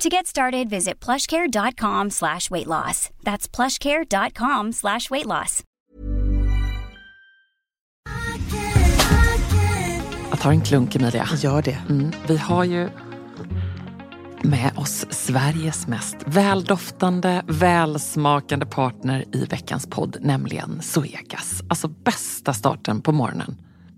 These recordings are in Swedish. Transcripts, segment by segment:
To get started, visit plushcare.com slash weight loss. That's plushcare.com slash weight loss. Jag tar en klunk Emilia. Gör det. Mm, vi har ju med oss Sveriges mest väldoftande, välsmakande partner i veckans podd, nämligen Zoegas. Alltså bästa starten på morgonen.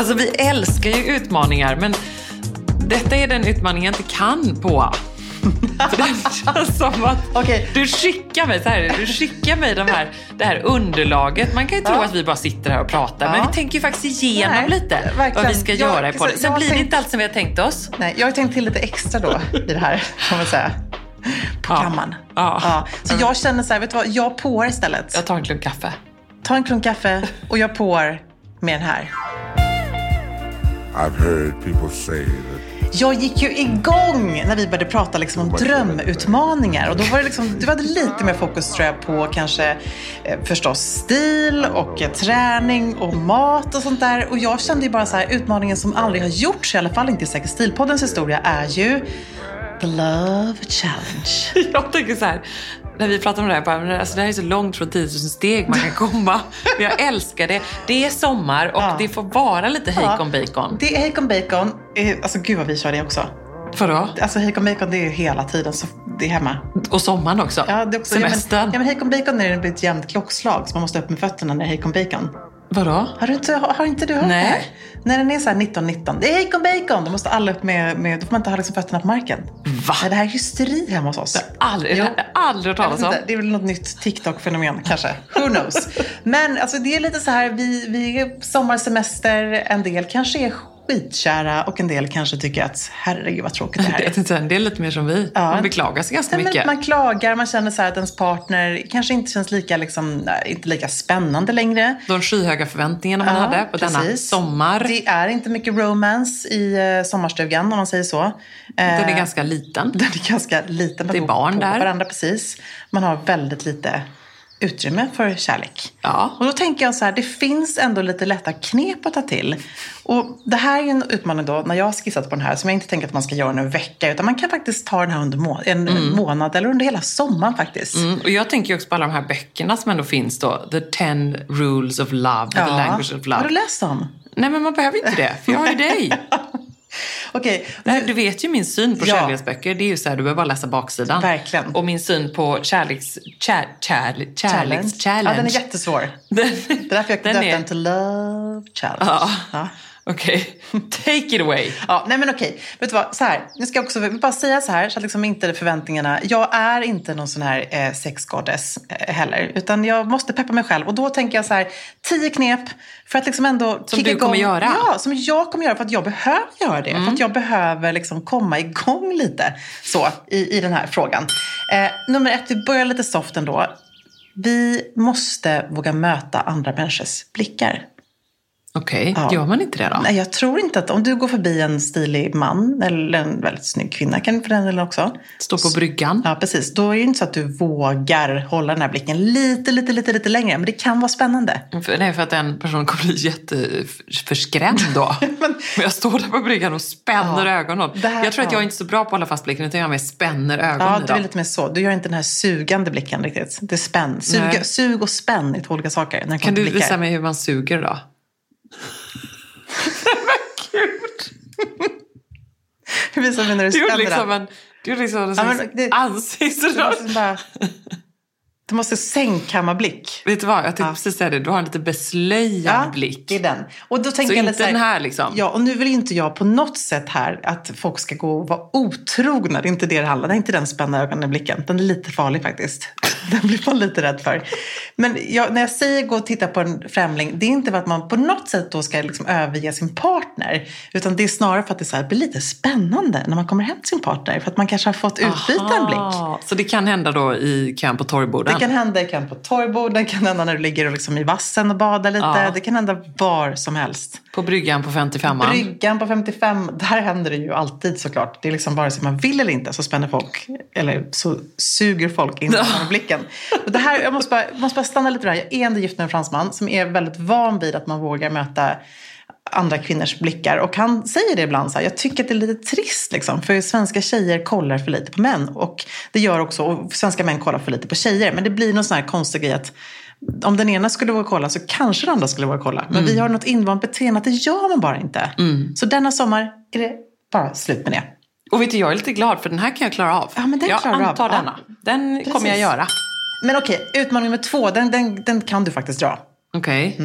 Alltså vi älskar ju utmaningar men detta är den utmaning jag inte kan på. För det känns som att Okej. du skickar mig så här, du skickar mig de här, det här underlaget. Man kan ju tro Ja. att vi bara sitter här och pratar, men Ja. vi tänker ju faktiskt igenom Nej, lite verkligen. vad vi ska Jag- göra i podden. Sen blir det tänkt- inte allt som vi har tänkt oss. Nej, jag har tänkt till lite extra då i det här, kan man säga. På Ja. kammaren. Ja. Så jag känner så här, vet du vad, jag påar istället. Jag tar en klunk kaffe. Ta en klunk kaffe och jag påar med den här. I've heard people say that Jag gick ju igång när vi började prata liksom om drömutmaningar. Och då var det liksom, du hade lite mer fokus tror jag på kanske eh, förstås stil och eh, träning och mat och sånt där. Och jag kände ju bara så här, utmaningen som aldrig har gjorts, i alla fall inte i Säker stilpoddens historia, är ju The Love Challenge. Jag tänker så här, när vi pratar om det här, bara, men alltså det här är så långt från 10 000 steg man kan komma. Men jag älskar det. Det är sommar och Ja. det får vara lite hejkon bacon. Det är Hejkon Bacon. Eh, Alltså gud vad vi kör det också. Vadå? Alltså Hejkon Bacon det är ju hela tiden, så det är hemma. Och sommaren också. Ja, det är också, Semestern. Ja, men, ja, men Hejkon Bacon är det ett jämnt klockslag, så man måste upp med fötterna när det är Hejkon Bacon. Vadå? Har, du inte, har, har inte du hört Nej. det här? När den är så här 19-19, det är Hejkon Bacon, då måste alla upp med, med, då får man inte ha liksom fötterna på marken. Va? Det här är hysteri hemma hos oss. Aldrig, Jo. jag har aldrig hört talas om. det är väl något nytt TikTok-fenomen kanske. Who knows? Men alltså, det är lite så här, vi, vi är sommarsemester, en del kanske är skitkära och en del kanske tycker att herregud vad tråkigt det här är. tänkte säga, det är lite mer som vi. Ja. Man beklagar sig ganska Nej, men mycket. man klagar, man känner så att ens partner kanske inte känns lika, liksom, inte lika spännande längre. De skyhöga förväntningarna man hade på denna precis. sommar. Det är inte mycket romance i eh, sommarstugan om man säger så. Eh, Den är ganska liten. den är ganska liten. Man Det är barn där. varandra precis. Man har väldigt lite utrymme för kärlek. Ja. Och då tänker jag så här, det finns ändå lite lätta knep att ta till. Och det här är en utmaning då, när jag har skissat på den här, som jag inte tänker att man ska göra en vecka, utan man kan faktiskt ta den här under må- en månad eller under hela sommaren faktiskt. Mm, och jag tänker också på alla de här böckerna som ändå finns då. The ten rules of love, the language of Har love. du läst dem? Nej men man behöver inte det, för jag har ju dig. Okej, Nej, du vet ju min syn på Ja. kärleksböcker. Det är ju så här, du behöver bara läsa baksidan. Verkligen. Och min syn på kärleks... Kär, kär, kärleks... Ja, den är jättesvår. Den, Det är därför jag Den döpte är- den till Love Challenge. Ja. Ja. Okej, take it away. Ja, nej men okej. Vet du vad, så här. Nu ska jag också bara säga så här så att liksom inte förväntningarna. Jag är inte någon sån här eh, sexgoddess eh, heller. Utan jag måste peppa mig själv. Och då tänker jag så här, tio knep för att liksom ändå Som du kommer igång. göra? Ja, som jag kommer göra för att jag behöver göra det. För att jag behöver liksom komma igång lite så i, i den här frågan. Eh, nummer ett, vi börjar lite soft ändå. Vi måste våga möta andra människors blickar. Okej, Ja. gör man inte det då? Nej, jag tror inte att om du går förbi en stilig man eller en väldigt snygg kvinna kan för den delen också. Stå på bryggan? Ja, precis. Då är det inte så att du vågar hålla den här blicken lite, lite, lite, lite längre. Men det kan vara spännande. För, nej, för att en person kommer bli jätteförskrämd då. Men jag står där på bryggan och spänner Ja, ögonen. här- jag tror att ja. jag är inte så bra på att hålla fast blicken utan jag mer spänner ögonen Ja, du är lite mer så. Du gör inte den här sugande blicken riktigt. Det är spänn. Nej. sug och spänn är två olika saker. Kan du blickar. visa mig hur man suger då? Hur visar du när du Du gjorde spänner liksom en, du gjorde liksom en Ja, Du ansiktsrörelse. Du måste sängkammarblick. Vet du vad, jag tänkte Ja. precis säga det. Du har en lite beslöjad blick. det är den. Och då tänker Så jag inte så den här liksom. Ja, och nu vill inte jag på något sätt här att folk ska gå och vara otrogna. Det är inte det det handlar Det är inte den spänna ögonen i blicken. Den är lite farlig faktiskt. Den blir man lite rädd för. Men jag, när jag säger gå och titta på en främling, det är inte för att man på något sätt då ska liksom överge sin partner. Utan det är snarare för att det så här blir lite spännande när man kommer hem till sin partner. För att man kanske har fått utbyta en blick. Aha, Så det kan hända då i kön på torgborden? Det kan hända det kan på torgbord, det kan hända när du ligger och liksom i vassen och badar lite. Ja. Det kan hända var som helst. På bryggan på 55 Bryggan på 55, där händer det ju alltid såklart. Det är liksom vare sig man vill eller inte så spänner folk, eller så suger folk in här blicken. Och det här, jag måste bara, måste bara stanna lite där. Jag är ändå gift med en fransman som är väldigt van vid att man vågar möta andra kvinnors blickar. Och han säger det ibland så här, jag tycker att det är lite trist liksom. För svenska tjejer kollar för lite på män. Och det gör också, och svenska män kollar för lite på tjejer. Men det blir någon sån här konstig grej att om den ena skulle våga kolla så kanske den andra skulle våga kolla. Men vi har något invant beteende att det gör man bara inte. Så denna sommar är det bara slut med det. Och vet du, jag är lite glad för den här kan jag klara av. Ja, men den jag klarar du av. antar Ja. denna. Den Precis. kommer jag göra. Men okej, utmaning nummer två, den, den, den kan du faktiskt dra. Okej.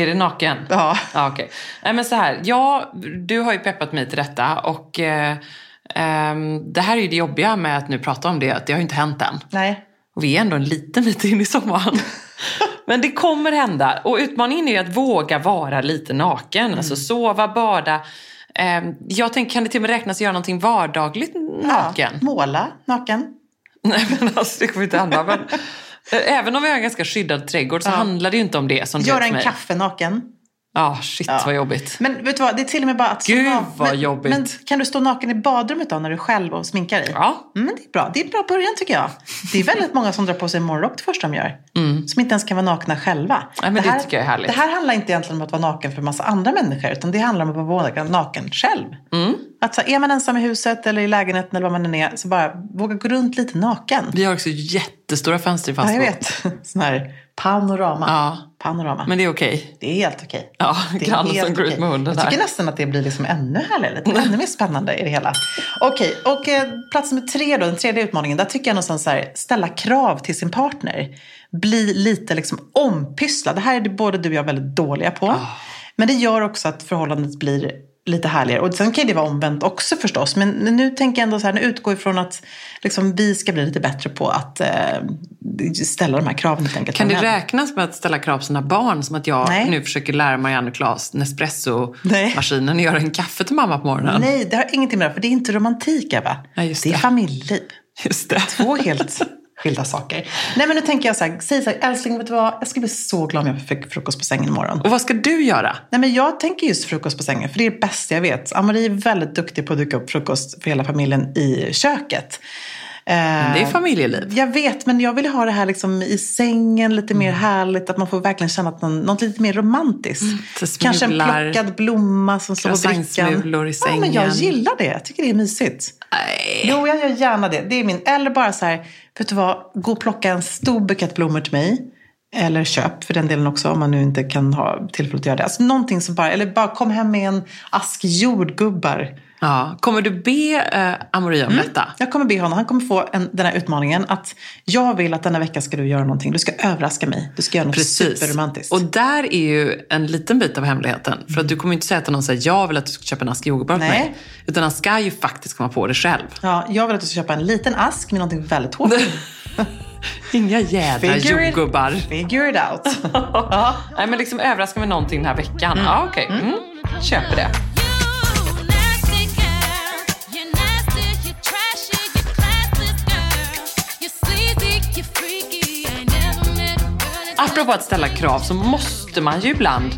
Är det naken? Mm. Ja. ja okej. Nej men så här, ja, du har ju peppat mig till detta och eh, ehm, det här är ju det jobbiga med att nu prata om det, att det har ju inte hänt än. Nej. Och vi är ändå en liten bit in i sommaren. Men det kommer hända. Och utmaningen är ju att våga vara lite naken. Alltså sova, bada. Ehm, jag tänker, kan det till och med räknas att göra någonting vardagligt naken? Ja, måla naken. Nej men alltså det kommer inte hända. Men, eh, även om vi har en ganska skyddad trädgård så Ja. handlar det ju inte om det som Göra en mig. kaffe naken. Ja, shit Ja. vad jobbigt. Men vet du vad, det är till och med bara att stå Gud, na- vad men, jobbigt. Men kan du stå naken i badrummet då när du är själv och sminkar dig? Ja. Mm, det är bra. Det är en bra början tycker jag. Det är väldigt många som drar på sig morgonrock det första de gör. Som inte ens kan vara nakna själva. Nej, men det tycker jag är härligt. Det här handlar inte egentligen om att vara naken för massa andra människor. Utan det handlar om att vara naken själv. Mm. Att så, är man ensam i huset eller i lägenheten eller vad man än är. Så bara våga gå runt lite naken. Vi har också jättestora fönster i Ja, jag fastboende. vet. Sån här panorama. Ja. Panorama. Men det är okej. Det är helt okej. Ja, Det är grannen som går ut med hunden Jag tycker där. nästan att det blir liksom ännu härligare, ännu mer spännande i det hela. Okej, och eh, plats nummer tre då, den tredje utmaningen. Där tycker jag någonstans så här, ställa krav till sin partner. Bli lite liksom ompysslad. Det här är det både du och jag väldigt dåliga på. Ah. Men det gör också att förhållandet blir lite härligare. Och sen kan det vara omvänt också förstås. Men nu tänker jag ändå så här, nu utgår ifrån att liksom, vi ska bli lite bättre på att eh, ställa de här kraven helt enkelt. Kan det räknas med att ställa krav på sina barn? Som att jag Nej. nu försöker lära Marianne och Claes Nej. Nespresso-maskinen att göra en kaffe till mamma på morgonen. Nej, det har ingenting med det för det är inte romantik, Eva. Ja, just det är det. familjeliv. Just det. Två helt skilda saker. Nej, men nu tänker jag så här, säg så här, älskling, vet du vad? Jag skulle bli så glad om jag fick frukost på sängen imorgon. Och vad ska du göra? Nej, men jag tänker just frukost på sängen, för det är det bästa jag vet. Amarie är väldigt duktig på att duka upp frukost för hela familjen i köket. Eh, Det är familjeliv. jag vet, men jag vill ha det här liksom i sängen, lite mer Mm. härligt. Att man får verkligen känna att någon, något lite mer romantiskt. så Kanske en plockad blomma som står på brickan. croissantsmulor i Ja, men jag sängen. gillar det. Jag tycker det är mysigt. Nej. Jo, jag gör gärna det. Det är min. Eller bara så här, vet du vad, gå och plocka en stor bukett blommor till mig. Eller köp för den delen också om man nu inte kan ha tillfälle att göra det. Alltså någonting som bara, eller bara kom hem med en ask jordgubbar. Ja. Kommer du be eh, Amori om detta? Jag kommer be honom, han kommer få en, den här utmaningen att jag vill att denna vecka ska du göra någonting. Du ska överraska mig. Du ska göra något superromantiskt. Och där är ju en liten bit av hemligheten. För att du kommer inte säga till någon här, jag vill att du ska köpa en ask yoghurt Nej. mig. Utan han ska ju faktiskt komma på det själv. Ja, jag vill att du ska köpa en liten ask med någonting väldigt hårt. Inga jädra jordgubbar. Figure it out. Nej men liksom överraska med någonting den här veckan. Ja okej, mm. köper det. Apropå att ställa krav så måste man ju ibland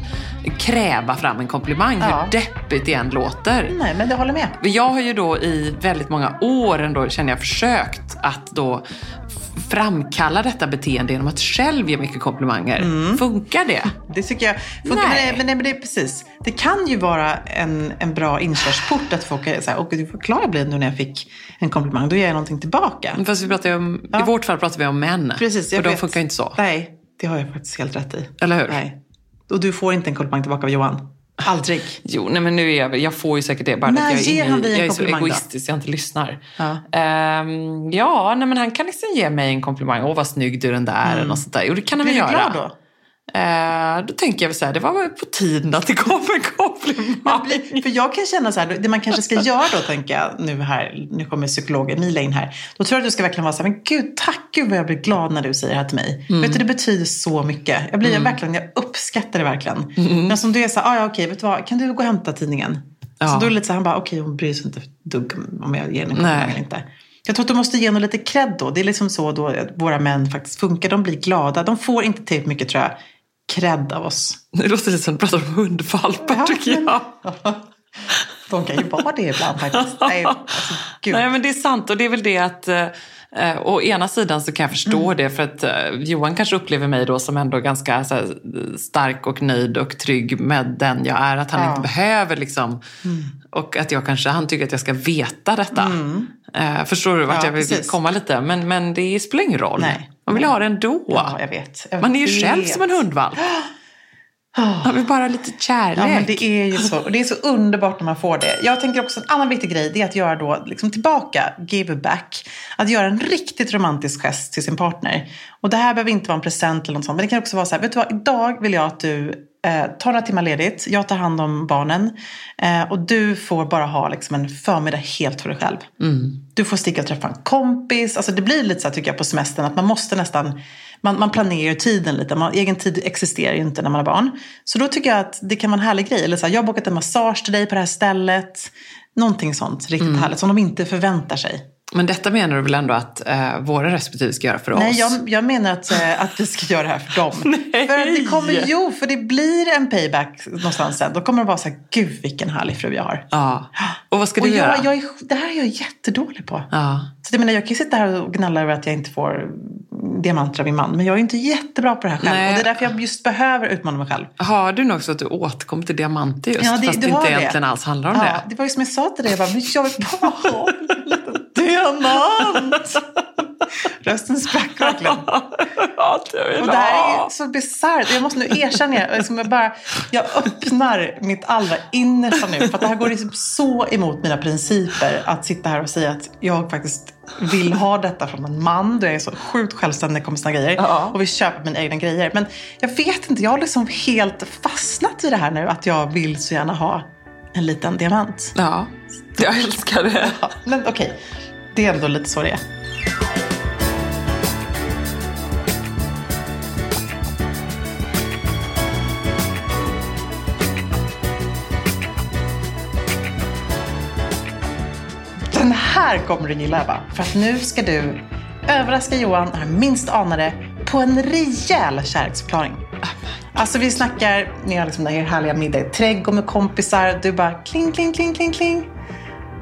kräva fram en komplimang. Ja. Hur deppigt det än låter. Nej, men jag håller med. Jag har ju då i väldigt många år ändå, känner jag, försökt att då framkalla detta beteende genom att själv ge mycket komplimanger. Funkar det? Det tycker jag. Funkar, Nej. Men, det, men, det, det är precis. Det kan ju vara en, en bra inkörsport att folk här, och du förklara blev nu när jag fick en komplimang. Då ger jag någonting tillbaka. Fast vi pratar om, i vårt fall pratar vi om män. Precis, jag och de vet. funkar ju inte så. Nej, det har jag faktiskt helt rätt i. Eller hur? Nej. Och du får inte en komplimang tillbaka av Johan. Aldrig. Jo, nej men nu är jag, jag får ju säkert det. Bara När att jag ger han dig en jag är så komplimang då? egoistisk jag inte lyssnar. Ja. Ehm, ja, nej men han kan liksom ge mig en komplimang. Åh, vad snygg du är den där. Eller något sånt där. Jo, det kan han Mm. Blir väl du göra. glad då? Eh, då tänker jag så här, det var på tiden att det kom en komplimang. För jag kan känna så här, det man kanske ska göra då, tänker jag, nu här, nu kommer psykologen Emilia in här. Då tror jag att du ska verkligen vara så här, men gud, tack gud vad jag blir glad när du säger det här till mig. Mm. Vet du, det betyder så mycket. Jag blir verkligen, jag uppskattar det verkligen. Mm. Men som du är så här, ah, ja okej, vet du vad, kan du gå och hämta tidningen? Ja. Så då är det lite så här, han bara, okej, hon bryr sig inte dugg om jag ger henne en komplimang eller inte. Jag tror att du måste ge honom lite cred då. Det är liksom så då våra män faktiskt funkar. De blir glada. De får inte tillräckligt mycket, tror jag, cred av oss. Det låter lite som att du pratar om hundvalpar Ja, tycker men- jag. De kan ju vara det ibland faktiskt. Nej, alltså. Nej men det är sant och det är väl det att eh, å ena sidan så kan jag förstå Mm. det för att eh, Johan kanske upplever mig då som ändå ganska här, stark och nöjd och trygg med den jag är. Att han Ja. inte behöver liksom och att jag kanske, han tycker att jag ska veta detta. Eh, förstår du vart Ja, jag vill precis. komma lite? Men, men det spelar ingen roll. Nej. Man vill ha det ändå. Ja, jag vet. Jag Man är ju vet. själv som en hundvalp. Man vill bara lite kärlek. Ja, men det är ju så. Och det är så underbart när man får det. Jag tänker också en annan viktig grej, det är att göra då liksom tillbaka, give back. Att göra en riktigt romantisk gest till sin partner. Och det här behöver inte vara en present eller något sånt. Men det kan också vara så här, vet du vad, idag vill jag att du eh, tar några timmar ledigt. Jag tar hand om barnen. Eh, och du får bara ha liksom, en förmiddag helt för dig själv. Du får sticka och träffa en kompis. Alltså det blir lite så här, tycker jag på semestern att man måste nästan man, man planerar tiden lite. Man, egen tid existerar ju inte när man har barn. Så då tycker jag att det kan vara en härlig grej. Eller så här, jag har bokat en massage till dig på det här stället. Någonting sånt riktigt härligt som de inte förväntar sig. Men detta menar du väl ändå att eh, våra respektive ska göra för oss? Nej, jag, jag menar att, eh, att vi ska göra det här för dem. För att det kommer, jo, för det blir en payback någonstans sen. Då kommer de vara så här, gud vilken härlig fru jag har. Ja. Och vad ska Och du göra? jag, jag är, det här är jag jättedålig på. Ja. Så jag, menar, jag kan ju sitta här och gnälla över att jag inte får diamanter av min man. Men jag är inte jättebra på det här själv. Nej. Och det är därför jag just behöver utmana mig själv. Har du nog så att du återkommer till diamanter just? Ja, det- fast du det inte det. egentligen alls handlar om Ja, det. det var ju som jag sa till dig. Jag bara, men jag vill bara ha diamant. Rösten sprack verkligen. Ja, det Och det här är så bisarrt. Jag måste nu erkänna er. Liksom jag, bara, jag öppnar mitt allra innersta nu. För det här går liksom så emot mina principer. Att sitta här och säga att jag faktiskt vill ha detta från en man. Då jag är så sjukt självständig när det kommer till såna grejer. Ja. Och vill köpa mina egna grejer. Men jag vet inte, jag har liksom helt fastnat i det här nu. Att jag vill så gärna ha en liten diamant. Ja, jag älskar det. Ja, men okej, det är ändå lite så det är. Den här kommer du gilla Ebba. För att nu ska du överraska Johan när han minst anar det på en rejäl kärleksförklaring. Alltså vi snackar, ni har liksom den här härliga middag i trädgården med kompisar. Du bara kling, kling, kling, kling, kling.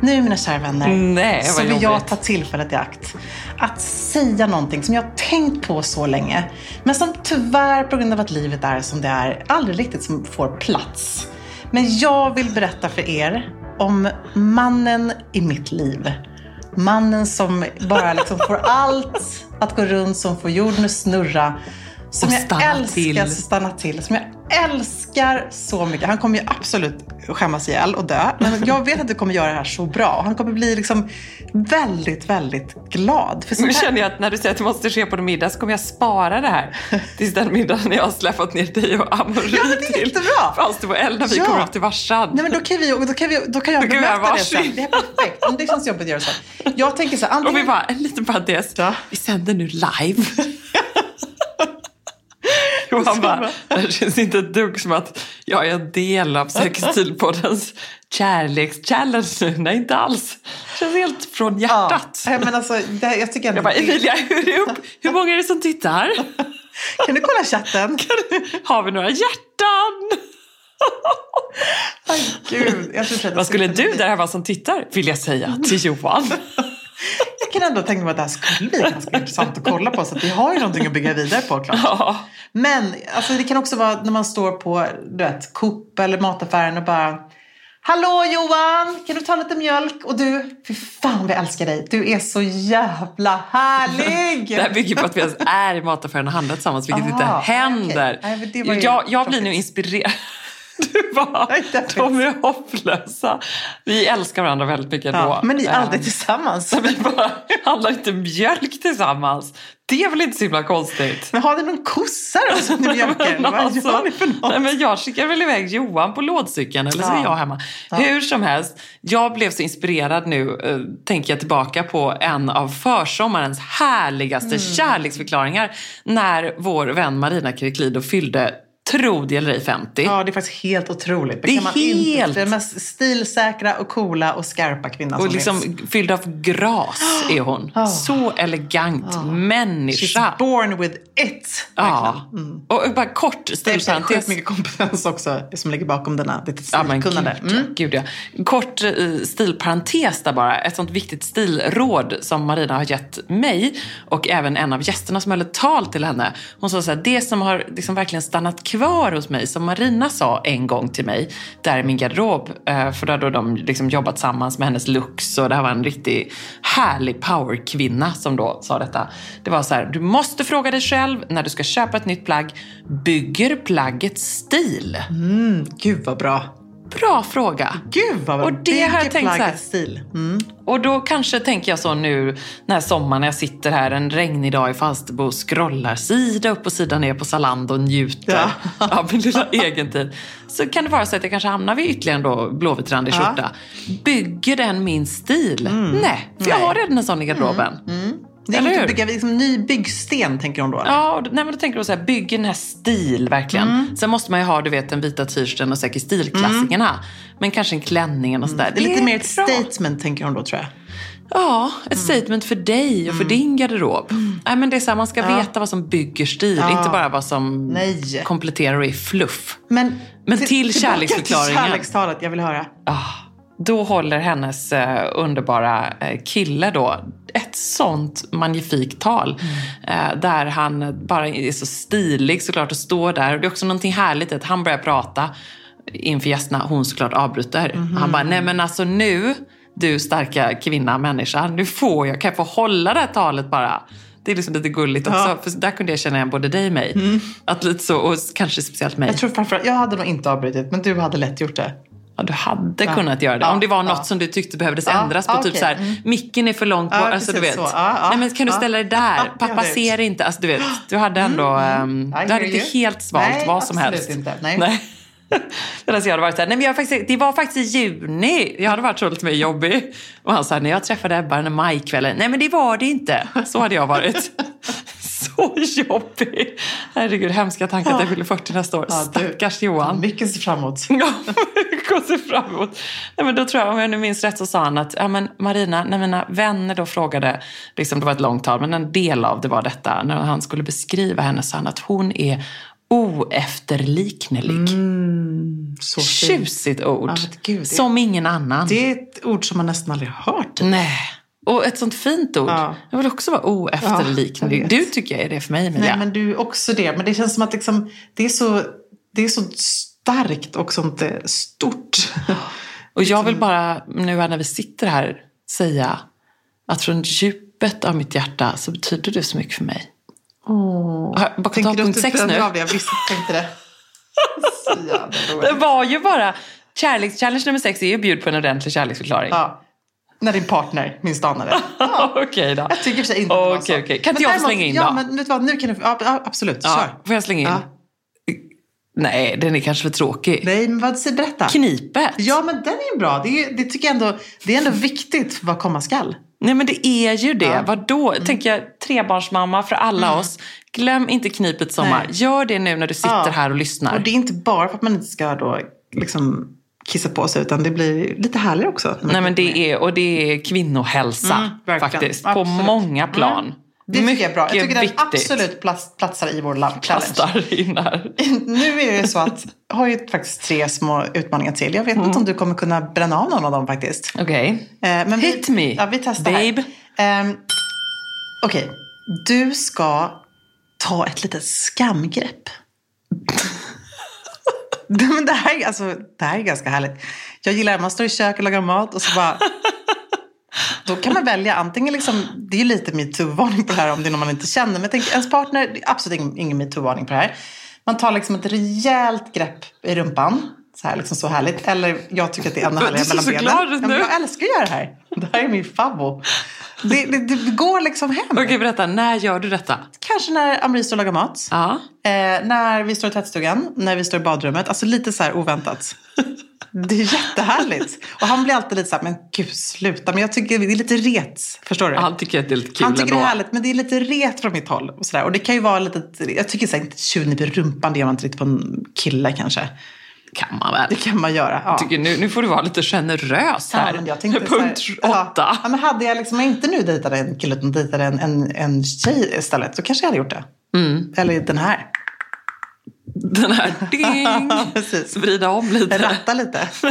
Nu mina kära vänner, Nej, så vill jag ta tillfället i akt. Att säga någonting som jag har tänkt på så länge. Men som tyvärr på grund av att livet är som det är aldrig riktigt som får plats. Men jag vill berätta för er om mannen i mitt liv. Mannen som bara liksom får allt att gå runt, som får jorden att snurra. Som Och jag älskar till. stanna till. Som jag älskar så mycket. Han kommer ju absolut skämmas ihjäl och dö. Men jag vet att du kommer göra det här så bra. Han kommer bli liksom väldigt, väldigt glad. För så Nu här- känner jag att när du säger att det måste ske på en middag så kommer jag spara det här tills den middagen jag har släpat ner dig och Amori Ja, det är till jättebra. Falsterbo eld när vi Ja. kommer upp till Varsad. Nej men då kan, vi, då kan, vi, då kan jag Då kan bemöta det sen. Det är perfekt. Det känns jobbigt att göra så. Jag tänker så här, Och antingen... vi bara, en liten parentes. Ja. Vi sänder nu live. Och han bara, det känns inte ett dugg som att jag är en del av Säkerstilpoddens kärlekschallenge. Nej, inte alls. Det känns helt från hjärtat. Ja, men alltså, det, jag tycker. Jag bara, Emilia, hur, upp? hur många är det som tittar? Kan du kolla chatten? Har vi några hjärtan? Ay, gud. Vad skulle du där hemma som tittar vilja säga till Johan? Jag kan ändå tänka mig att det här skulle bli ganska intressant att kolla på. Så att vi har ju någonting att bygga vidare på klart. Ja. Men alltså, det kan också vara när man står på du vet, Coop eller mataffären och bara Hallå Johan, kan du ta lite mjölk? Och du, fy fan jag älskar dig. Du är så jävla härlig! Det här bygger på att vi ens är i mataffären och handlar tillsammans, vilket Aha, inte händer. okej. Nej, jag, jag blir nu inspirerad. Du bara, är de är hopplösa. Vi älskar varandra väldigt mycket ja, då. men ni är Ehm, aldrig tillsammans. Vi bara handlar inte mjölk tillsammans. Det är väl inte så himla konstigt? Men har ni någon kossa då som ni mjölkar? Vad alltså, gör ni för något? nej, men jag skickar väl iväg Johan på lådcykeln eller så är Ja. jag hemma. Hur som helst, jag blev så inspirerad nu, eh, tänker jag tillbaka på en av försommarens härligaste Mm. kärleksförklaringar när vår vän Marina Kiriklido fyllde, tro det eller ej, 50. Ja, det är faktiskt helt otroligt. Det är man Inte, helt- det är den mest stilsäkra och coola och skarpa kvinnan Och som liksom finns. fylld av gras är hon. Så elegant människa. She's born with it. Ja. Och bara kort Det är sjukt stilparentes. mycket kompetens också som ligger bakom denna Ja, men stilkunnande. gud, Mm. ja, gud ja. Kort eh, stilparentes där bara. Ett sånt viktigt stilråd som Marina har gett mig och även en av gästerna som höll ett tal till henne. Hon sa så här, det som har liksom verkligen stannat kvar hos mig, som Marina sa en gång till mig, där i min garderob, eh, för då hade de liksom jobbat tillsammans med hennes looks och det här var en riktigt härlig powerkvinna som då sa detta. Det var så här, du måste fråga dig själv när du ska köpa ett nytt plagg, bygger plagget stil? Mm, gud vad bra. Bra fråga. Gud vad. Och det har jag tänkt så här- stil. Mm. Och då kanske tänker jag så nu den här sommaren när jag sitter här en regnig dag i Falsterbo och scrollar sida upp och sida ner på Zalando och njuter Ja. av min lilla egen tid. Så kan det vara så att jag kanske hamnar vid ytterligare en då blåvitrandig Ja. skjorta. Bygger den min stil? Nej, för jag Nej. har redan en sån i garderoben. Det är inte att bygga liksom, ny byggsten tänker hon då. eller? Ja, nej, men då tänker du så här, bygger den här stil verkligen. Mm. Sen måste man ju ha, du vet, den vita t-shirten och säkert stilklassikerna. Men kanske en klänning och sådär. Mm. Det är lite mer ett bra. statement tänker hon då tror jag. Ja, ett Mm. statement för dig och för din garderob. Nej, men det är så här, man ska veta vad som bygger stil, Ja. inte bara vad som Nej. kompletterar och är fluff. Men, Men till tillbaka kärleksförklaringen. Till kärlekstalet, jag vill höra. Ah, då håller hennes eh, underbara eh, kille då ett sånt magnifikt tal. Mm. Eh, där han bara är så stilig såklart och står där. Och det är också någonting härligt att han börjar prata inför gästerna. Hon såklart avbryter. Mhm. Han bara, nej men alltså nu, du starka kvinna, människa, nu får jag, kan jag få hålla det här talet bara? Det är liksom lite gulligt också. Ja. Mm. För där kunde jag känna igen både dig och mig. Att lite så, och kanske speciellt mig. Jag tror framförallt, jag hade nog inte avbrutit, men du hade lätt gjort det. Ja, du hade kunnat göra det. Ja, Om det var något ja. som du tyckte behövdes Ja, ändras på. ja, typ så här, Mm. micken är för långt bort. Ja, alltså, du vet. Ja, ja, Nej, men kan du ja. ställa dig där? Ja, Pappa ser inte. Alltså, du vet, du hade ändå... I du hade inte helt svalt Nej, vad som helst. inte. Nej. Medan jag hade varit här, nej men jag faktiskt, det var faktiskt i juni. Jag hade varit så lite mer jobbig. Och han sa, när jag träffade Ebba den majkvällen. Nej men det var det inte. Så hade jag varit. så jobbig. Herregud, hemska tankar att jag fyller 40 nästa år. Ja, Stackars Johan. Mycket att se fram emot. Ja, mycket att se fram emot. Nej, men då tror jag, om jag nu minns rätt, så sa han att ja, men Marina, när mina vänner då frågade, liksom, det var ett långt tal, men en del av det var detta, när han skulle beskriva henne sa han att hon är oefterliknelig. Så fint. Tjusigt ord. Ja, gud, det- Som ingen annan. Det är ett ord som man nästan aldrig har hört. Nej. Och ett sånt fint ord. Ja. Jag vill också vara Ja, oefterliknelig. jag vet. du tycker jag är det för mig, Emilia. Nej, men du är också det. Men det känns som att liksom, det, är så, det är så starkt och sånt eh, stort. Och jag vill bara, nu när vi sitter här, säga att från djupet av mitt hjärta så betyder du så mycket för mig. Har- Bakat Tänker du att punkt du 6 brände nu? av det? Jag visste, tänkte det. Det var ju bara kärlekschallenge nummer 6 är ju bjud på en ordentlig kärleksförklaring. Ja. När din partner minst anade. Ja. Okej då. Jag tycker för sig inte att det var Okej, så. Kan inte jag däremot- slänga in ja, då? men vet du vad, nu kan du, ja, absolut, Ja, kör. får jag slänga in? Ja. Nej, den är kanske för tråkig. Nej, men vad, berätta. Knipet. Ja, men den är ju bra. Det, är, det tycker jag ändå, det är ändå viktigt vad komma skall. Nej men det är ju det. Ja. Mm. Vadå? Tänker jag, trebarnsmamma för alla oss. Glöm inte knipet sommar. Nej. Gör det nu när du sitter Ja. här och lyssnar. Och det är inte bara för att man inte ska då liksom kissa på sig, utan det blir lite härligare också. Nej men det är, och det är kvinnohälsa Mm, faktiskt. På Absolut. många plan. Det tycker jag är bra. Jag tycker den viktigt. absolut plats, platsar i vår challenge. Plastar in här. Nu är det så att jag har ju faktiskt tre små utmaningar till. Jag vet inte om du kommer kunna bränna av någon av dem faktiskt. Okej. Eh, men Hit me, Ja, vi testar babe. här. Ehm, Okej, du ska ta ett litet skamgrepp. Men det, här, är- alltså, det här är ganska härligt. Jag gillar att man står i köket och lagar mat och så bara... Då kan man välja antingen, liksom, det är ju lite metoo-varning på det här om det är någon man inte känner. Men jag tänker, ens partner, det är absolut ingen, ingen metoo-varning på det här. Man tar liksom ett rejält grepp i rumpan. Så här, liksom så härligt. Eller jag tycker att det är ännu Du härligare ser mellan så benen. glad ut Ja, men nu. Jag älskar att göra det här. Det här är min favvo. Det, det, det går liksom hem. Okej, berätta. När gör du detta? Kanske när Amri står och lagar mat. Ja. Eh, när vi står i tvättstugan, när vi står i badrummet. Alltså lite så här oväntat. Det är jättehärligt. Och han blir alltid lite så här, men gud sluta. Men jag tycker det är lite ret, förstår du? Han tycker att det är lite kul Han tycker ändå. det är härligt, men det är lite ret från mitt håll. Och, så där. och det kan ju vara lite, jag tycker så här, inte tjuvnyp i rumpan, det gör man inte riktigt på en kille kanske. Kan man väl. Det kan man göra. Ja. Jag tycker nu, nu får du vara lite generös här. Ja, men jag tänkte så här, Punkt åtta. Ja, men hade jag liksom inte nu dejtade en kille utan dejtade en, en, en tjej istället så kanske jag hade gjort det. Mm. Eller den här. Den här ding. Precis. Vrida om lite. Ratta lite. ja,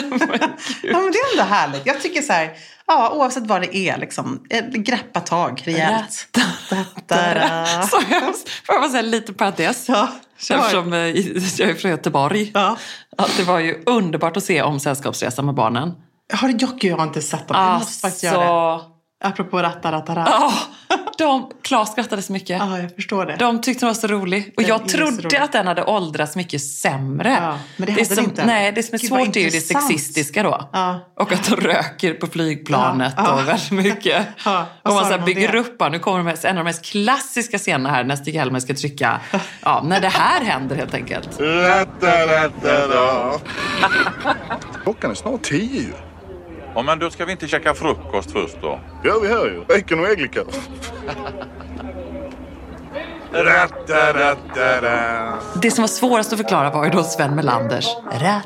men det är ändå härligt. Jag tycker så här, ja, oavsett vad det är, liksom, eh, greppa tag rejält. Ratta. Så hemskt. Får jag bara säga lite parentes? Ja. Eftersom eh, jag är från Göteborg. Ja. Att det var ju underbart att se om Sällskapsresan med barnen. Har Jocke jag har inte sett dem. Jag måste faktiskt göra det. Apropå ratta, ratta, ratta. ja, de, Klas skrattade så mycket. Ja, jag förstår det. De tyckte den var så rolig. Och Den jag trodde rolig. att den hade åldrats mycket sämre. Ja, men det är hade som, den inte. Nej, det som är Gud, svårt är ju det sexistiska då. Ja. Och att de röker på flygplanet Ja, ja. och väldigt mycket. Och man så här bygger det? upp, nu kommer de mest, en av de mest klassiska scenerna här när Stig-Helmer ska trycka, ja, när det här händer helt enkelt. Klockan är snart tio. Ja, men då ska vi inte käka frukost först då? Ja, vi hör ju. Bacon och ägglikör. Det som var svårast att förklara var ju då Sven Melanders rätt.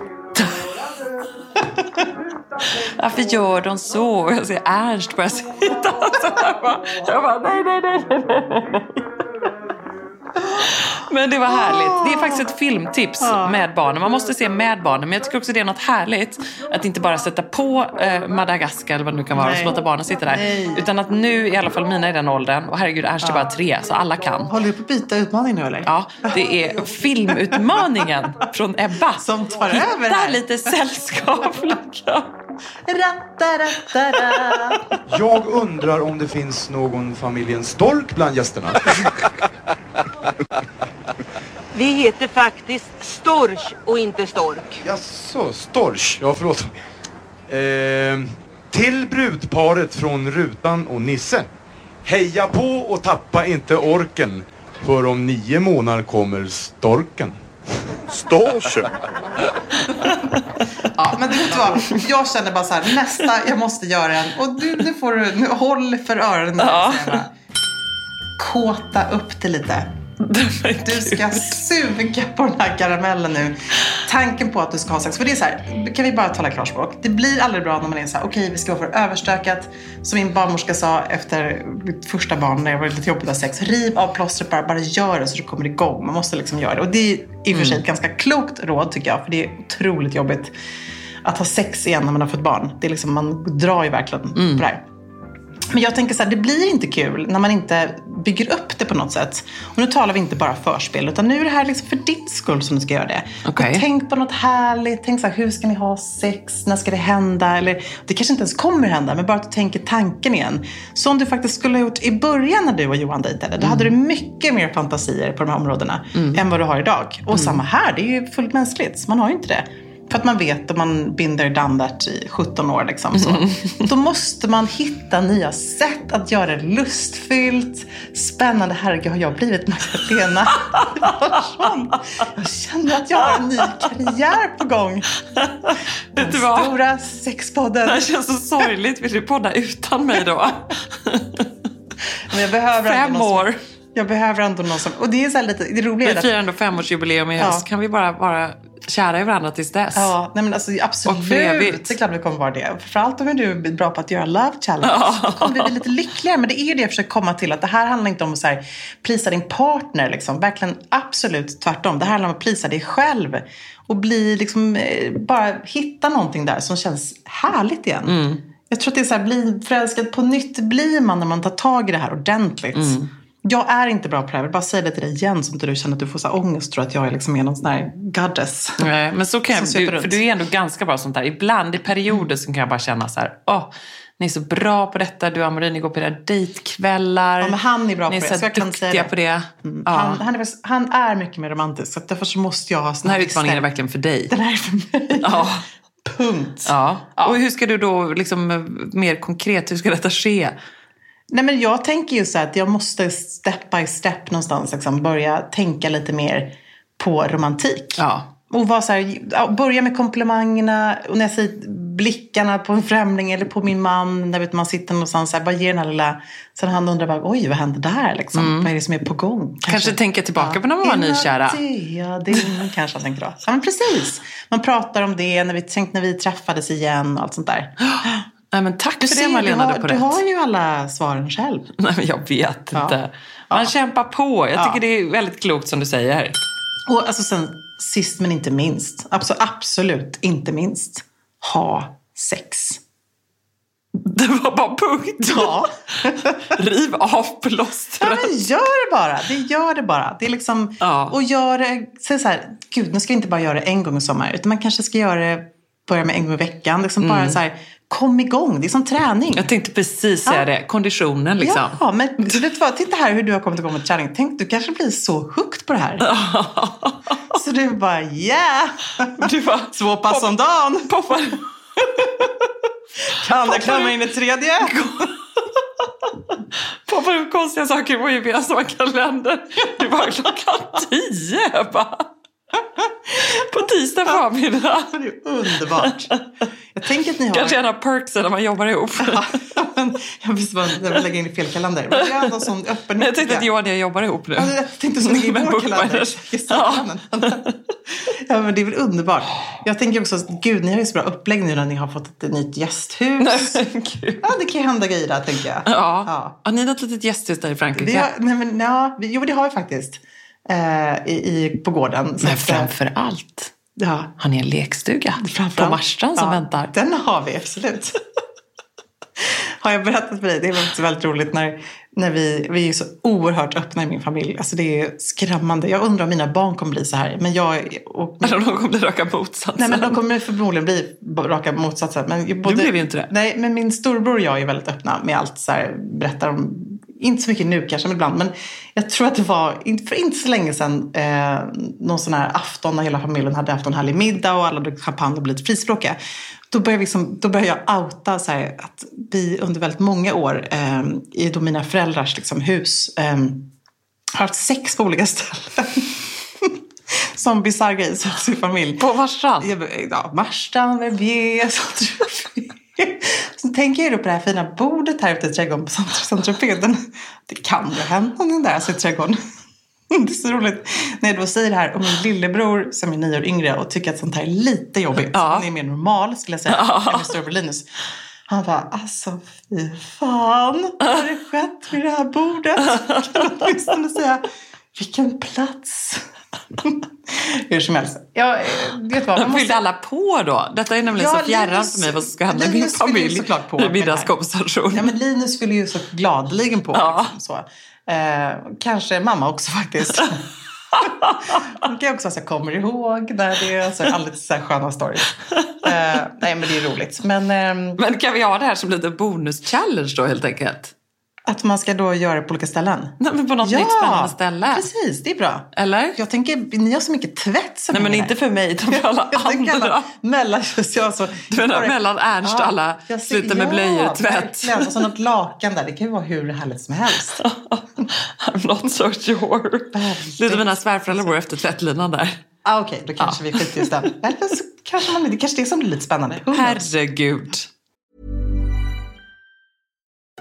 Varför gör de så? Jag ser Ernst börja sitta här Jag bara, nej, nej, nej, nej. Men det var härligt. Det är faktiskt ett filmtips med barnen. Man måste se med barnen. Men jag tycker också det är något härligt att inte bara sätta på eh, Madagaskar eller vad det nu kan vara och så Nej. låta barnen sitta där. Nej. Utan att nu, i alla fall mina i den åldern, och herregud Ernst är bara tre, så alla kan. Håller du på att byta utmaning nu eller? Ja, det är filmutmaningen från Ebba. Som tar Hitta över här. lite sällskapliga. Ratta, ratta, ratta. Jag undrar om det finns någon familjen Stork bland gästerna. Vi heter faktiskt Storch och inte Stork. Jaså, Storch? Ja, förlåt. Eh, till brudparet från Rutan och Nisse. Heja på och tappa inte orken. För om nio månader kommer storken. Storchen. Ja, men du vet vad? Jag känner bara så här, nästa, jag måste göra en. Och du, nu får du, nu, håll för öronen. Ja. Kåta upp det lite. Du ska suga på den här karamellen nu. Tanken på att du ska ha sex. För det är så här, kan vi bara tala klarspråk. Det blir aldrig bra när man är så här, okej vi ska vara för överstökat. Som min barnmorska sa efter mitt första barn när jag var lite jobbigt att ha sex. Riv av plåstret bara, bara gör det så du kommer igång. Man måste liksom göra det. Och det är i och för sig ett ganska klokt råd tycker jag. För det är otroligt jobbigt att ha sex igen när man har fått barn. Det är liksom, man drar ju verkligen på det här. Men jag tänker så här, det blir inte kul när man inte bygger upp det på något sätt. Och nu talar vi inte bara förspel, utan nu är det här liksom för ditt skull som du ska göra det. Och tänk på något härligt. Tänk så här, hur ska ni ha sex? När ska det hända? Eller det kanske inte ens kommer hända, men bara att du tänker tanken igen. Som du faktiskt skulle ha gjort i början när du och Johan dejtade. Då hade du mycket mer fantasier på de här områdena än vad du har idag. Och samma här, det är ju fullt mänskligt. Man har ju inte det. För att man vet att man binder done that i 17 år. Liksom, så. Då måste man hitta nya sätt att göra det lustfyllt, spännande. Herregud, har jag blivit Magdalena? Jag känner att jag har en ny karriär på gång. Den stora sexpodden. Det här känns så sorgligt. Vill du podda utan mig då? Men jag behöver Fem år. Jag behöver ändå någon som... Och det är så lite... Det roliga är Vi firar ändå femårsjubileum i höst. Ja. Kan vi bara vara kära i varandra tills dess? Ja, nej men alltså Och absolut. för evigt. Det är klart vi kommer vara det. Framförallt om du är bra på att göra love challenge. Då kommer vi bli lite lyckligare. Men det är ju det jag försöker komma till. Att det här handlar inte om att så här, prisa din partner. Liksom. Verkligen absolut tvärtom. Det här handlar om att prisa dig själv. Och bli liksom, eh, bara hitta någonting där som känns härligt igen. Mm. Jag tror att det är så här, bli förälskad på nytt blir man när man tar tag i det här ordentligt. Mm. Jag är inte bra på det här. Jag vill bara säga det till dig igen så inte du känner att du får så här ångest. Tror att jag är liksom är någon sån här goddess. Nej, men så kan jag, du, för du är ändå ganska bra sånt där. Ibland i perioder så kan jag bara känna så här, åh, ni är så bra på detta. Du och Amory, ni går på era dejtkvällar. Ja, men han är bra ni på är det, så jag kan säga det. på det. Ja. Han, han, är, han är mycket mer romantisk. Så därför så måste jag ha Den här utmaningen är verkligen för dig. Den här är för mig. Ja. Punkt. Ja. Och hur ska du då, liksom, eh, mer konkret, hur ska detta ske? Nej, men jag tänker ju så att jag måste step by step någonstans liksom, börja tänka lite mer på romantik. Ja. Och vara så här, ja, börja med komplimangerna och när jag säger blickarna på en främling eller på min man. Där vet man sitter någonstans så här, bara ger den här lilla... Så han undrar bara, oj vad händer där liksom? Vad är det som är på gång? Mm. Kanske tänka tillbaka på när man var nykära. Ja, det kanske han tänker då. Ja, men precis. Man pratar om det, när vi, tänk när vi träffades igen och allt sånt där. Nej, men tack Du för ser, det Malena, du har, du har ju alla svaren själv. Nej, men jag vet Ja. inte. Man kämpar på. Jag Ja. tycker det är väldigt klokt som du säger. Och alltså sen, sist men inte minst, absolut, absolut inte minst, ha sex. Det var bara punkt. Ja. Riv av Ja, plåstret. men gör det bara. Det gör det bara. Det är liksom, Ja. Och gör det, säg så här, gud nu ska vi inte bara göra det en gång i sommar. Utan man kanske ska göra det, börja med en gång i veckan. Liksom bara så här, kom igång. Det är som träning. Jag tänkte precis säga Ja. det. Konditionen liksom. Ja, men vet du vad? Titta här hur du har kommit igång med träning. Tänk, du kanske blir så hooked på det här. så du bara, yeah! Du bara, Två pass om dagen. poppar. Kan jag klämma in ett tredje? poppar upp konstiga saker vår gemensamma kalender. Du bara klockan tio. Bara. På tisdag förmiddag. Det är underbart. Jag tänker att ni har... Kanske en av perksen när man jobbar ihop. Men jag visste bara att lägga in i fel kalender. Men jag har ändå sån öppenhet. Jag tänkte att Johan och jag jobbar ihop nu. Ja, jag tänkte så ligga i vår kalender. det, Ja, men det är väl underbart. Jag tänker också, gud, ni har ju så bra upplägg nu när ni har fått ett nytt gästhus. Gud. Ja, det kan ju hända grejer där, tänker jag. Ja. Ja. Har ni något litet gästhus där i Frankrike? Har, nej, men, ja, vi, jo, det har vi faktiskt. Eh, i, på gården. Så Men att, eh, framför allt, Ja, har ni en lekstuga framförallt- på Marstrand som ja, väntar? Den har vi, absolut. har jag berättat för dig? Det är väldigt, roligt när, när vi, vi är så oerhört öppna i min familj. Alltså det är skrämmande. Jag undrar om mina barn kommer bli så här. Men jag och Eller om de kommer bli raka motsatsen? Nej, men de kommer förmodligen bli raka motsatsen. Men både, blev ju inte det. Nej, men min storbror och jag är väldigt öppna med allt. Så här, berättar om, inte så mycket nu kanske, men ibland. Men jag tror att det var, inte- för inte så länge sedan, eh, någon sån här afton när hela familjen hade haft en härlig middag och alla drack champagne och blivit frispråkiga. Då började, liksom, då började jag outa så här, att vi under väldigt många år eh, i då mina föräldrars liksom, hus eh, har haft sex på olika ställen. Som bisarr grej sin familj. På Marstrand? Ja, Marstrand, Verbier, tänker jag då på det här fina bordet här ute i trädgården på Saint-Tropez. Det kan ju ha hänt någonting där alltså, i trädgården. Det är så roligt när jag då säger det här om min lillebror som är nio år yngre och tycker att sånt här är lite jobbigt. Ja. Han är mer normal skulle jag säga än min storebror Linus. Han bara, alltså fy fan, vad har det skett vid det här bordet? Kan du åtminstone säga, vilken plats Hur som helst. Eh, vet vad, man måste... Fyllde alla på då? Detta är nämligen Ja, så fjärran Linus- för mig vad som ska hända i min familj såklart på i middagskonversation. Ja, men Linus fyller ju så gladeligen på. Ja. Liksom, så. Eh, kanske mamma också faktiskt. Hon kan också säga jag kommer ihåg när det är så alldeles så här sköna stories. Eh, nej men det är roligt. Men ehm, Men kan vi ha det här som lite bonus-challenge då helt enkelt? Att man ska då göra det på olika ställen. Nej, men på något nytt spännande ställe. precis. Det är bra. Eller? Jag tänker, ni har så mycket tvätt som Nej men inte för mig utan för alla Jag andra. alla mellan, jag så, Du menar mellan Ernst och alla jag ser- slutar med blöjor, tvätt. verkligen. Och så något lakan där. Det kan ju vara hur härligt som helst. I'm not so sure. Lite mina svärföräldrar bor efter tvättlinan där. Ah, Okej, då kanske vi skiter i just den. Eller så kanske man, det kanske det som blir lite spännande. Herregud.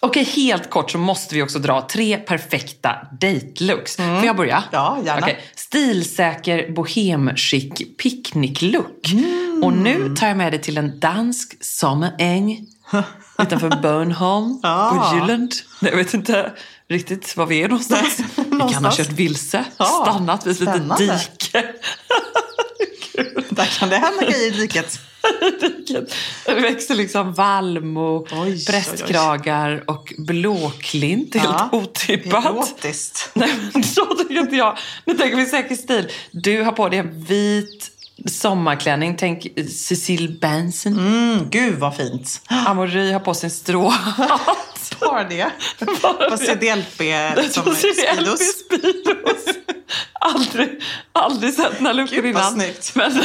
Okej, helt kort så måste vi också dra tre perfekta date-looks. Får jag börja? Ja, gärna. Okej. Stilsäker bohemchic picknick-look. Och nu tar jag med dig till en dansk sommaräng utanför Bornholm Ja. på Jylland. Jag vet inte riktigt var vi är någonstans. Vi kan ha någonstans. kört vilse, Ja, stannat vid ett litet spännande. dike. Där kan det hända grejer i diket. Det växer liksom vallmo, oj, prästkragar och blåklint. Helt Ja, otippat. Erotiskt. Nej, men så tycker inte jag. Nu tänker vi säker stil. Du har på dig en vit sommarklänning. Tänk Cecile Benson. Mm, gud vad fint. Amaury har på sig en stråhatt. Bara det. På CDLP På sin Speedos. LP Speedos. aldrig, aldrig sett den här vad innan. Men, men,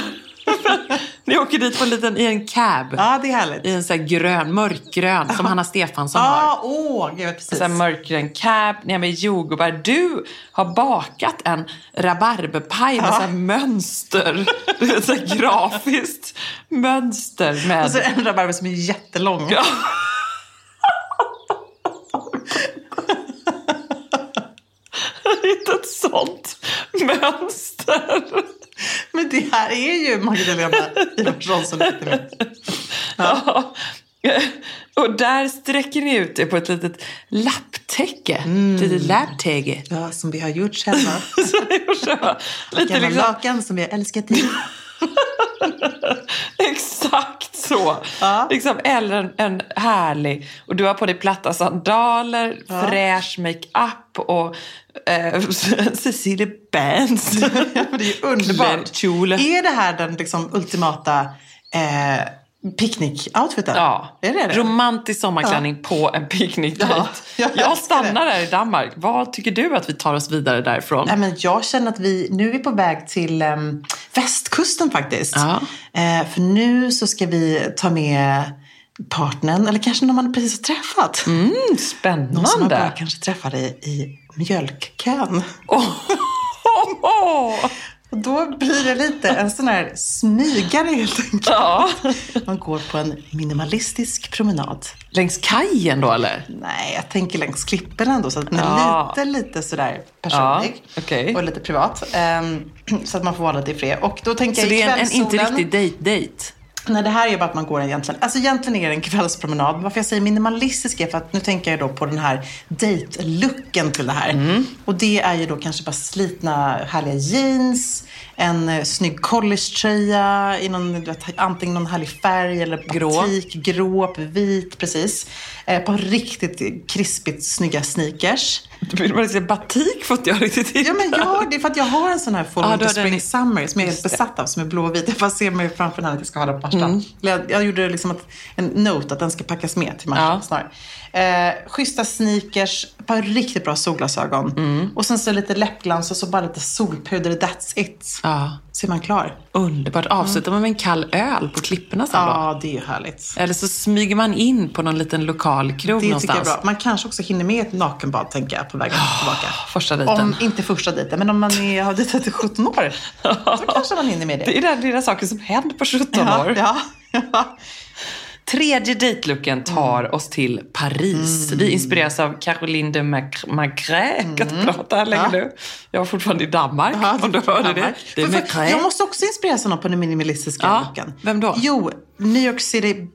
ni åker dit på en liten, i en cab. Ja, det är härligt. I en sån här grön, mörkgrön som Hanna Stefansson har. Ja, åh, gud precis. En sån här mörkgrön cab, ni har med jordgubbar. Du har bakat en rabarberpaj med så här mönster. Du vet, så grafiskt mönster med... Och så är det en rabarber som är jättelång. Ja. Inte ett sånt mönster. Men det här är ju Magdalena Ivarsson som heter med. Ja. Och där sträcker ni ut det på ett litet lapptäcke. Mm. Ett litet lapptäcke. Ja, som vi har gjort själva. Är så- Lite liksom, lakan som jag älskar till. exakt så. Ja. Liksom, eller en, en härlig, och du har på dig platta sandaler, fräsch makeup och eh, Cecilia Benz. det är ju underbart. Är det här den liksom ultimata eh, Picknick-outfiten? Ja, Är det det? romantisk sommarklänning på en picknickdejt. Ja, jag jag stannar här i Danmark. Vad tycker du att vi tar oss vidare därifrån? Nej, men jag känner att vi, nu är på väg till em, västkusten faktiskt. Ja. Eh, för nu så ska vi ta med partnern, eller kanske någon man precis har träffat. Mm, Någon som man spännande. bara kanske träffade i, i mjölkkön. Åh, Och då blir det lite en sån här smygare helt enkelt. Ja. Man går på en minimalistisk promenad. Längs kajen då eller? Nej, jag tänker längs klipporna ändå så att den är Ja. lite, lite sådär personlig. Ja, okej. Och lite privat. Ehm, så att man får vara lite i fred. Och då tänker Så jag det är en, en inte riktig dejt-dejt? Nej, det här är bara att man går egentligen, alltså egentligen är det en kvällspromenad. Varför jag säger minimalistisk är för att nu tänker jag då på den här date-looken till det här. Mm. Och det är ju då kanske bara slitna härliga jeans, en eh, snygg collegetröja i någon, vet, antingen någon härlig färg eller Grå. batik, grå, vit, precis. Eh, på riktigt krispigt snygga sneakers. Du vill bara säga batik får inte jag riktigt in. Ja, men jag, det är för att jag har en sån här Fall Ja, Winter Spring Summer som jag är helt besatt av, som är blå och vit. Jag bara ser mig framför den här att jag ska ha den på arslet. Jag, jag gjorde liksom ett, en note att den ska packas med till matchen Ja. snarare. Eh, schyssta sneakers, ett par riktigt bra solglasögon. Och sen så lite läppglans och så bara lite solpuder, that's it. Ja, Så är man klar. underbart. Avslutar man med en kall öl på klipporna sen då? Ja, det är ju härligt. Eller så smyger man in på någon liten lokal krog Det någonstans. tycker jag är bra. Man kanske också hinner med ett nakenbad, tänker jag, på vägen tillbaka. Första dejten. Om, inte första dejten, men om man är, har dejtat i 17 år, så kanske man hinner med det. Det är det, det är det saker som händer på 17 ja, år. Ja. Tredje dejtlooken tar Mm. oss till Paris. Vi inspireras av Caroline de Mac- Macré. Jag kan prata Mm. Ja. nu. Jag var fortfarande i Danmark, Ja, om du hörde det. Det För- för. Jag måste också inspireras av någon på den minimalistiska Ja, looken. vem då? Jo, New York City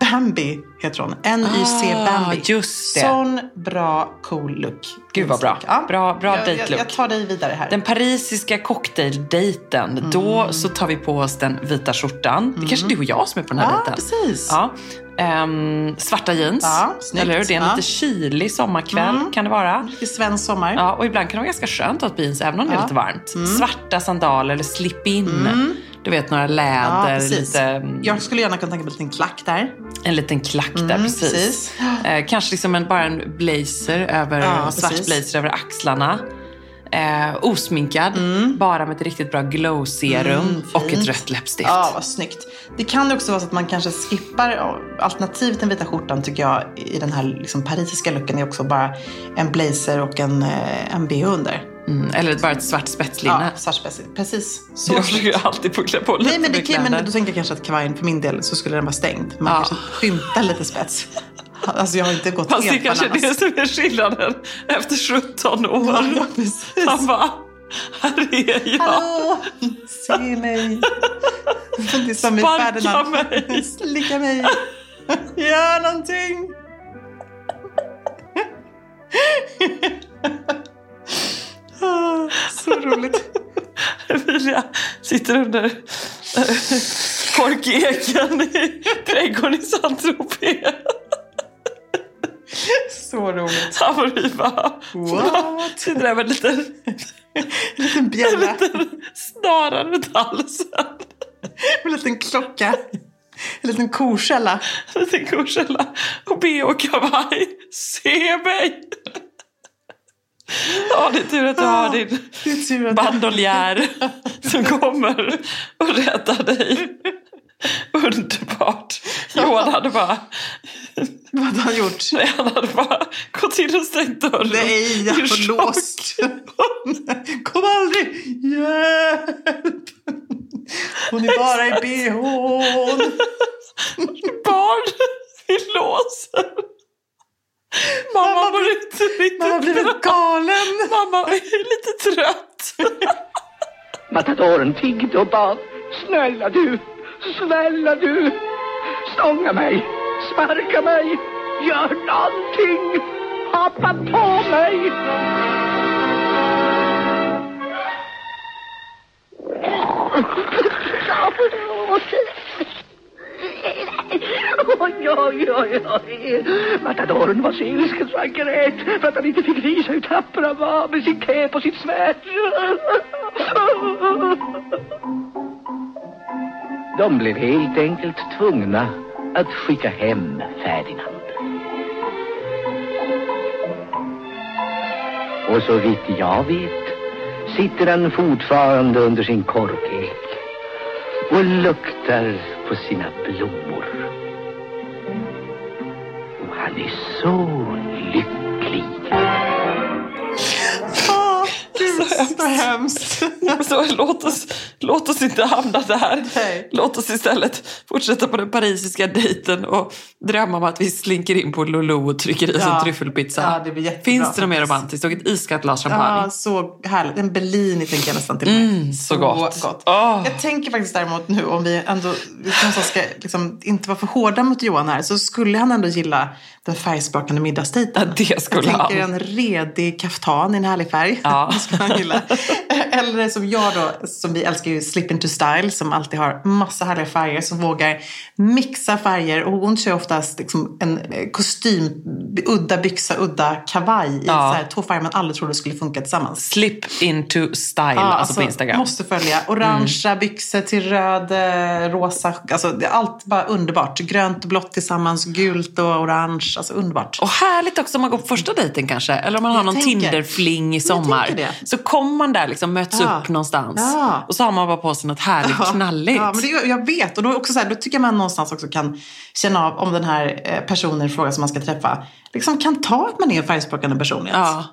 Bambi heter hon. NYC Ah, Bambi. just det. Sån bra, cool look. Gud, vad bra. Bra- bra jag, jag, date-look. jag tar dig vidare här. Den parisiska cocktaildejten. Då Mm. så tar vi på oss den vita skjortan. Det är kanske du och jag som är på den här Ja, dejten. precis. Ja. Ehm, svarta jeans. Ja, snyggt. Eller hur? Det är en Ja. Mm. lite kylig sommarkväll kan det vara. Riktig svensk sommar. Ja, och ibland kan det vara ganska skönt att ha jeans även om det är Ja. lite varmt. Mm. Svarta sandaler eller slip-in. Du vet, några läder, precis. lite, mm, Jag skulle gärna kunna tänka mig en liten klack där. en liten klack där. Mm, precis. precis. Eh, kanske liksom en, bara en blazer över, Ja, svart precis. blazer över axlarna. Eh, osminkad, bara med ett riktigt bra glow-serum Mm, och ett rött läppstift. Ja, vad snyggt. Det kan också vara så att man kanske skippar ja, alternativet den vita skjortan tycker jag i den här liksom, parisiska looken är också bara en blazer och en, eh, en bh under. Mm, eller bara ett svart spetslinne. Ja, svart spets. Precis. Så jag försöker alltid puckla på lite Nej, men, det, med kan- men kläder. då tänker jag kanske att kavajen för min del så skulle den vara stängd. Man Ja. kanske skymtar lite spets. Alltså jag har inte gått Fast det helt kanske är det som är skillnaden efter 17 år. Ja, precis. Han bara, här är jag. Hallå! Se mig! Det är som i Sparka Ferdinand. mig. Slicka mig! Gör någonting! Så roligt. Emilia sitter under korkeken i trädgården i Saint-Tropez. Så roligt. Han vi bara... What? Sitter där med en liten, En liten en bjälla, liten snara runt halsen. en liten klocka, en liten korskälla. En liten korsella och bh och kavaj. Se mig! Ja, det är tur att du har din är tur att bandoljär som kommer och räddar dig. Underbart. Johan hade bara, Vad har han gjort? nej, han hade bara gått in och stängt dörren. Nej, jag I chock. låst. Kom aldrig! Hjälp! Hon är bara i bhn. Barn vid låsen. Mamma riktigt har blivit galen. Mamma är lite trött. Matadoren tiggde och bad. Snälla du, snälla du. Stånga mig, sparka mig, gör någonting. Hoppa på mig. Oj, oj, oj. Matadoren var så ilsken så han grät för att han inte fick visa hur tapper han var med sin käp och sitt svärd. De blev helt enkelt tvungna att skicka hem Ferdinand. Och så vitt jag vet sitter han fortfarande under sin korkek och luktar på sina blommor så lycklig. Så hemskt. Så, låt, oss, låt oss inte hamna där. Låt oss istället fortsätta på den parisiska dejten och drömma om att vi slinker in på Lolo och trycker i oss Ja. en tryffelpizza. Ja, det Finns det något mer romantiskt? Och ett iskallt glas champagne. Ja, så härligt. En Bellini tänker jag nästan till med. Mm, så gott. Jag tänker faktiskt däremot nu om vi ändå vi ska liksom inte vara för hårda mot Johan här så skulle han ändå gilla den färgsprakande middagsdejten. det skulle jag han. tänker en redig kaftan i en härlig färg. Ja. han gilla. Eller som jag då, som vi älskar ju Slip Into Style som alltid har massa härliga färger som vågar mixa färger och hon kör oftast liksom en eh, kostym, udda byxa, udda kavaj i Ja. så två färger man aldrig trodde skulle funka tillsammans. Slip into style, alltså, på Instagram. Måste följa. Orangea byxor till röd, eh, rosa. Alltså, allt bara underbart. Grönt och blått tillsammans, gult och orange. Alltså underbart. Och härligt också om man går på första dejten kanske. Eller om man har Jag någon tänker- Tinderfling i sommar. Så kommer man där liksom, möts Ja. upp någonstans. Ja. Och så har man bara på sig något härligt Ja. knalligt. Ja, men det, jag vet. Och då, också så här, då tycker jag man någonstans också kan känna av om den här eh, personen i fråga som man ska träffa liksom kan ta att man är en färgspråkande personlighet. Ja.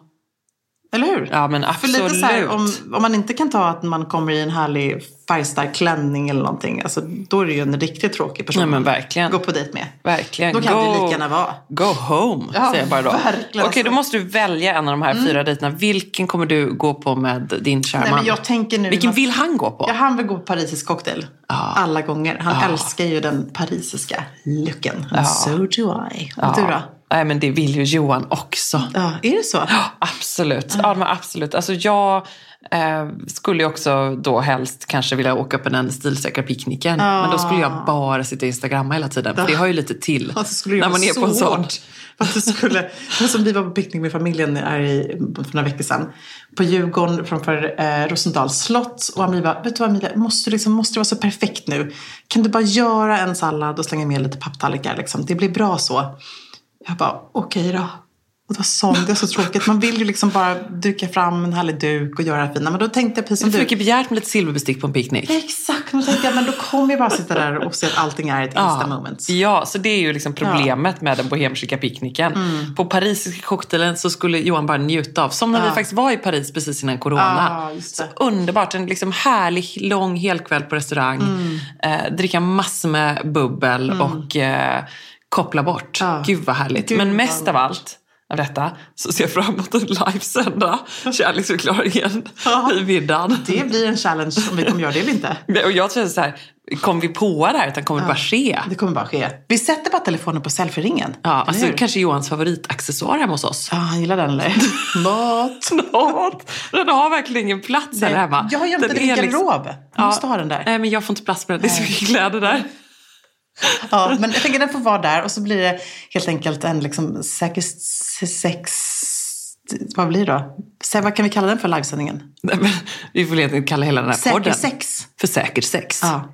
Eller hur? Ja, men För absolut. lite så här, om, om man inte kan ta att man kommer i en härlig färgstark klänning eller någonting. Alltså, då är det ju en riktigt tråkig person. Nej, men verkligen. Gå på dejt med. Verkligen. Då kan go, det lika gärna vara. Go home, Ja, säger jag bara då. verkligen. Okej, då måste du välja en av de här fyra dejterna. Vilken kommer du gå på med din kära man? men jag tänker nu, Vilken man- vill han gå på? Ja, han vill gå på parisisk cocktail. Alla gånger. Han älskar ju den parisiska looken. Ja. so do I. Och du då? Nej, men det vill ju Johan också. Ja, är det så? Absolut. Ja, men absolut. Alltså jag eh, skulle ju också då helst kanske vilja åka på den stilsäkra picknicken. Men då skulle jag bara sitta och instagramma hela tiden. För det har ju lite till Ja, skulle när man är på en sån. att det skulle, som vi var på picknick med familjen här i, för några veckor sedan. På Djurgården framför eh, Rosendals slott. Och Amelie bara, vet du vad Amelia, måste, du liksom, måste det vara så perfekt nu? Kan du bara göra en sallad och slänga med lite papptallrikar? Liksom? Det blir bra så. Jag bara, okej då. Och det var sånt, det är så tråkigt. Man vill ju liksom bara duka fram en härlig duk och göra det fina. Men då tänkte jag precis Det som är för du. mycket begärt med lite silverbestick på en picknick. Exakt, men då tänkte jag, men då kommer jag bara sitta där och se att allting är ett insta-moment. Ja, så det är ju liksom problemet med den bohemska picknicken. Mm. På parisiska cocktailen så skulle Johan bara njuta av, som när Ja. vi faktiskt var i Paris precis innan corona. Ja, det. så underbart, en liksom härlig lång helkväll på restaurang. Mm. Eh, dricka massor med bubbel Mm. och eh, koppla bort. Ja. Gud vad härligt. Gud, Men mest av allt av detta så ser jag fram emot att livesända kärleksförklaringen i middagen. Det blir en challenge om vi kommer göra det eller inte. Och jag tror så här, kommer vi på det här utan kommer det bara ske? Det kommer bara ske. Vi sätter bara telefonen på selfie-ringen. Ja, Eller alltså hur? kanske Johans favoritaccessoar hemma hos oss. Ja, han gillar den eller? Mat. Mat. Den har verkligen ingen plats här hemma. Jag har gömt Den i min liksom- garderob. Jag måste ha den där. Nej, men jag får inte plats med den. Det är så mycket kläder där. Ja, men jag tänker den får vara där och så blir det helt enkelt en liksom säker sex... Vad blir det då? Så, vad kan vi kalla den för livesändningen? Vi får egentligen kalla hela den här Säker podden sex. för Säker sex. Ja.